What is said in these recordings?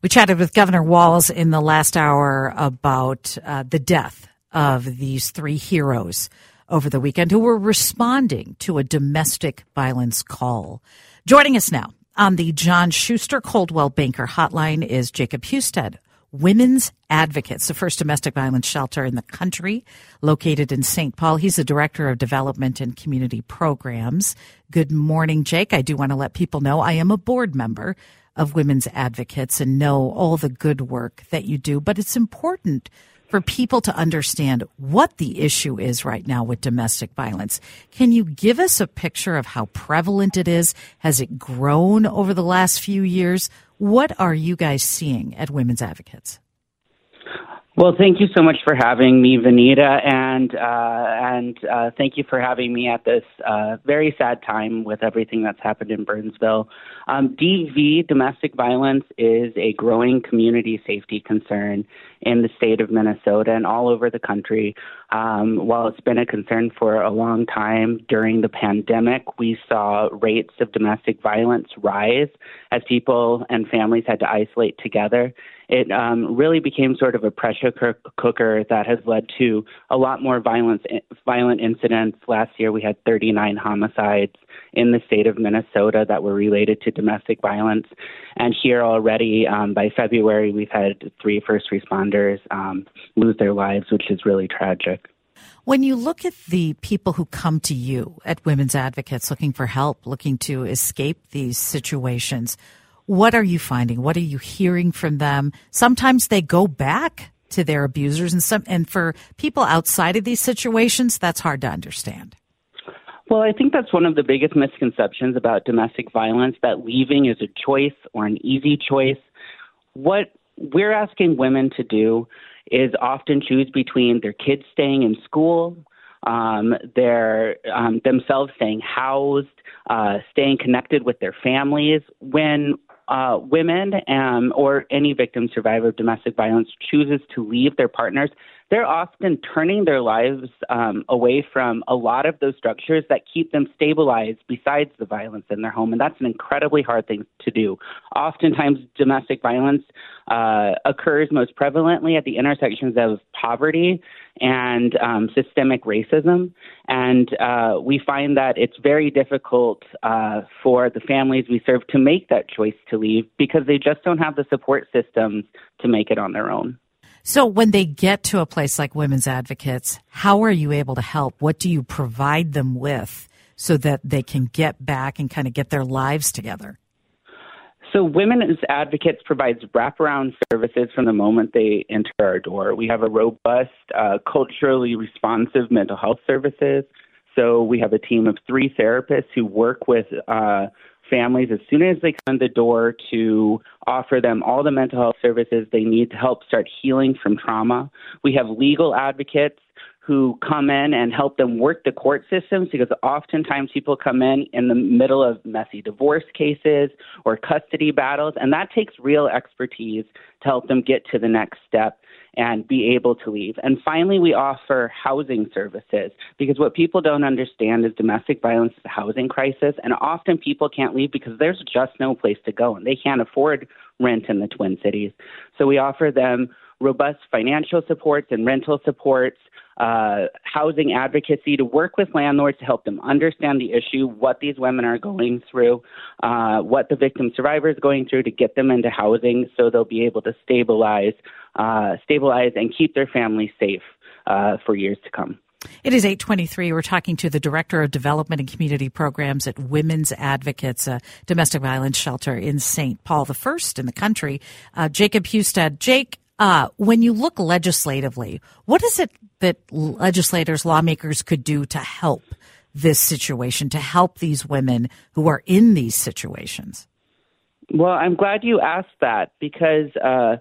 We chatted with Governor Walz in the last hour about uh, the death of these three heroes over the weekend who were responding to a domestic violence call. Joining us now on the John Schuster Coldwell Banker Hotline is Jacob Hustedt, Women's Advocates, the first domestic violence shelter in the country, located in St. Paul. He's the Director of Development and Community Programs. Good morning, Jake. I do want to let people know I am a board member of Women's Advocates and know all the good work that you do, but it's important for people to understand what the issue is right now with domestic violence. Can you give us a picture of how prevalent it is? Has it grown over the last few years? What are you guys seeing at Women's Advocates? Well, thank you so much for having me, Vineeta, and uh, and uh, thank you for having me at this uh, very sad time with everything that's happened in Burnsville. Um, DV, domestic violence, is a growing community safety concern in the state of Minnesota and all over the country. Um, while it's been a concern for a long time, during the pandemic, we saw rates of domestic violence rise as people and families had to isolate together it um, really became sort of a pressure cooker that has led to a lot more violence, violent incidents. Last year, we had 39 homicides in the state of Minnesota that were related to domestic violence. And here already, um, by February, we've had three first responders um, lose their lives, which is really tragic. When you look at the people who come to you at Women's Advocates looking for help, looking to escape these situations, what are you finding? What are you hearing from them? Sometimes they go back to their abusers and some and for people outside of these situations that's hard to understand. Well, I think that's one of the biggest misconceptions about domestic violence that leaving is a choice or an easy choice. What we're asking women to do is often choose between their kids staying in school, um, their um, themselves staying housed, uh, staying connected with their families. When uh, women um, or any victim survivor of domestic violence chooses to leave their partners, they're often turning their lives um, away from a lot of those structures that keep them stabilized besides the violence in their home. And that's an incredibly hard thing to do. Oftentimes, domestic violence uh, occurs most prevalently at the intersections of poverty and um, systemic racism. And uh, we find that it's very difficult uh, for the families we serve to make that choice to leave because they just don't have the support systems to make it on their own. So, when they get to a place like Women's Advocates, how are you able to help? What do you provide them with so that they can get back and kind of get their lives together? So, Women's Advocates provides wraparound services from the moment they enter our door. We have a robust, uh, culturally responsive mental health services. So, we have a team of three therapists who work with uh, families as soon as they come the door to offer them all the mental health services they need to help start healing from trauma. We have legal advocates who come in and help them work the court systems because oftentimes people come in in the middle of messy divorce cases or custody battles, and that takes real expertise to help them get to the next step and be able to leave. And finally, we offer housing services because what people don't understand is domestic violence is a housing crisis, and often people can't leave because there's just no place to go and they can't afford rent in the Twin Cities. So we offer them robust financial supports and rental supports uh, housing advocacy to work with landlords to help them understand the issue, what these women are going through, uh, what the victim survivor is going through to get them into housing so they'll be able to stabilize, uh, stabilize and keep their family safe uh, for years to come. It is 823. We're talking to the Director of Development and Community Programs at Women's Advocates, a domestic violence shelter in St. Paul, the first in the country. Uh, Jacob Hustedt. Jake, uh, when you look legislatively, what is it that legislators, lawmakers could do to help this situation, to help these women who are in these situations? Well, I'm glad you asked that because uh,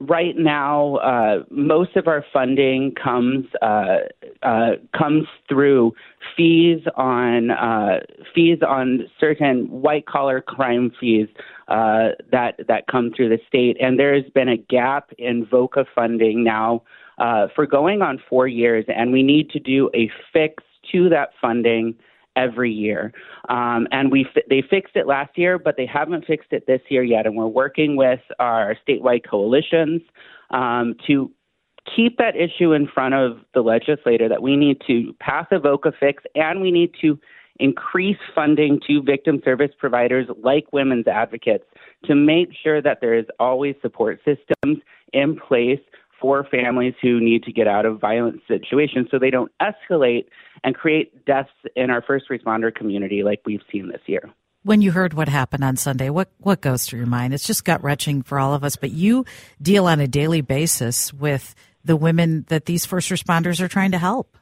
right now, uh, most of our funding comes uh, uh, comes through fees on uh, fees on certain white collar crime fees uh, that that come through the state, and there has been a gap in VOCA funding now uh, for going on four years, and we need to do a fix to that funding every year. Um, and we they fixed it last year, but they haven't fixed it this year yet. And we're working with our statewide coalitions um, to keep that issue in front of the legislator that we need to pass a VOCA fix and we need to increase funding to victim service providers like women's advocates to make sure that there is always support systems in place for families who need to get out of violent situations so they don't escalate and create deaths in our first responder community like we've seen this year. When you heard what happened on Sunday, what, what goes through your mind? It's just gut wrenching for all of us, but you deal on a daily basis with the women that these first responders are trying to help.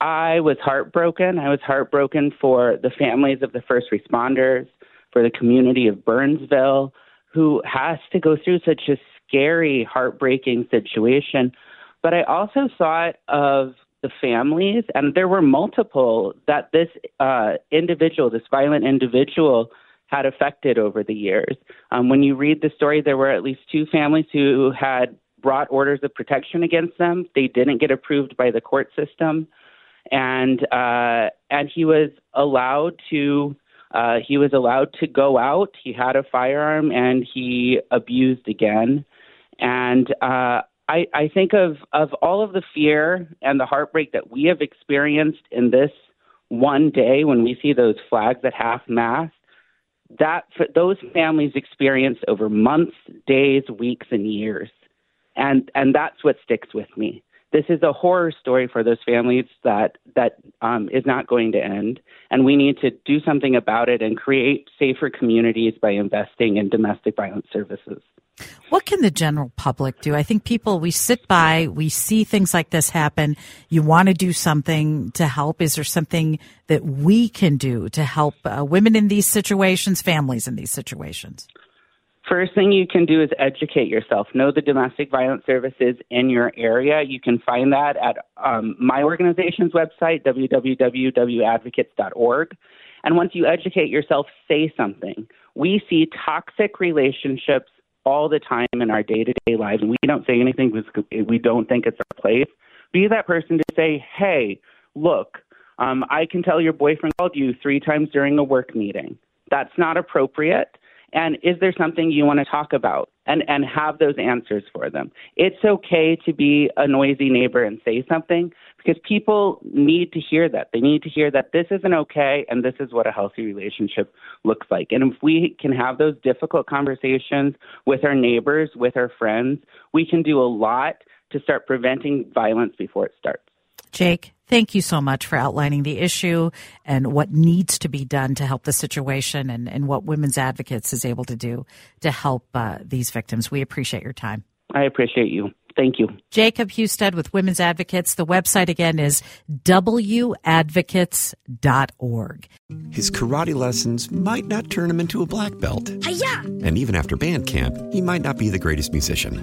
I was heartbroken. I was heartbroken for the families of the first responders, for the community of Burnsville, who has to go through such a scary, heartbreaking situation. But I also thought of the families, and there were multiple that this uh, individual, this violent individual, had affected over the years. Um, when you read the story, there were at least two families who had brought orders of protection against them. They didn't get approved by the court system, and uh, and he was allowed to. Uh, he was allowed to go out. He had a firearm and he abused again. And uh, I, I think of, of all of the fear and the heartbreak that we have experienced in this one day when we see those flags at half mast. That those families experienced over months, days, weeks, and years, and and that's what sticks with me. This is a horror story for those families that that um, is not going to end, and we need to do something about it and create safer communities by investing in domestic violence services. What can the general public do? I think people, we sit by, we see things like this happen. You want to do something to help. Is there something that we can do to help uh, women in these situations, families in these situations? First thing you can do is educate yourself. Know the domestic violence services in your area. You can find that at um, my organization's website, www.advocates.org. And once you educate yourself, say something. We see toxic relationships all the time in our day to day lives, and we don't say anything because we don't think it's our place. Be that person to say, hey, look, um, I can tell your boyfriend called you three times during a work meeting. That's not appropriate. And is there something you want to talk about? And, and have those answers for them. It's okay to be a noisy neighbor and say something because people need to hear that. They need to hear that this isn't okay and this is what a healthy relationship looks like. And if we can have those difficult conversations with our neighbors, with our friends, we can do a lot to start preventing violence before it starts. Jake, thank you so much for outlining the issue and what needs to be done to help the situation and, and what Women's Advocates is able to do to help uh, these victims. We appreciate your time. I appreciate you. Thank you. Jacob Hustedt with Women's Advocates. The website again is wadvocates.org. His karate lessons might not turn him into a black belt. Hi-ya! And even after band camp, he might not be the greatest musician.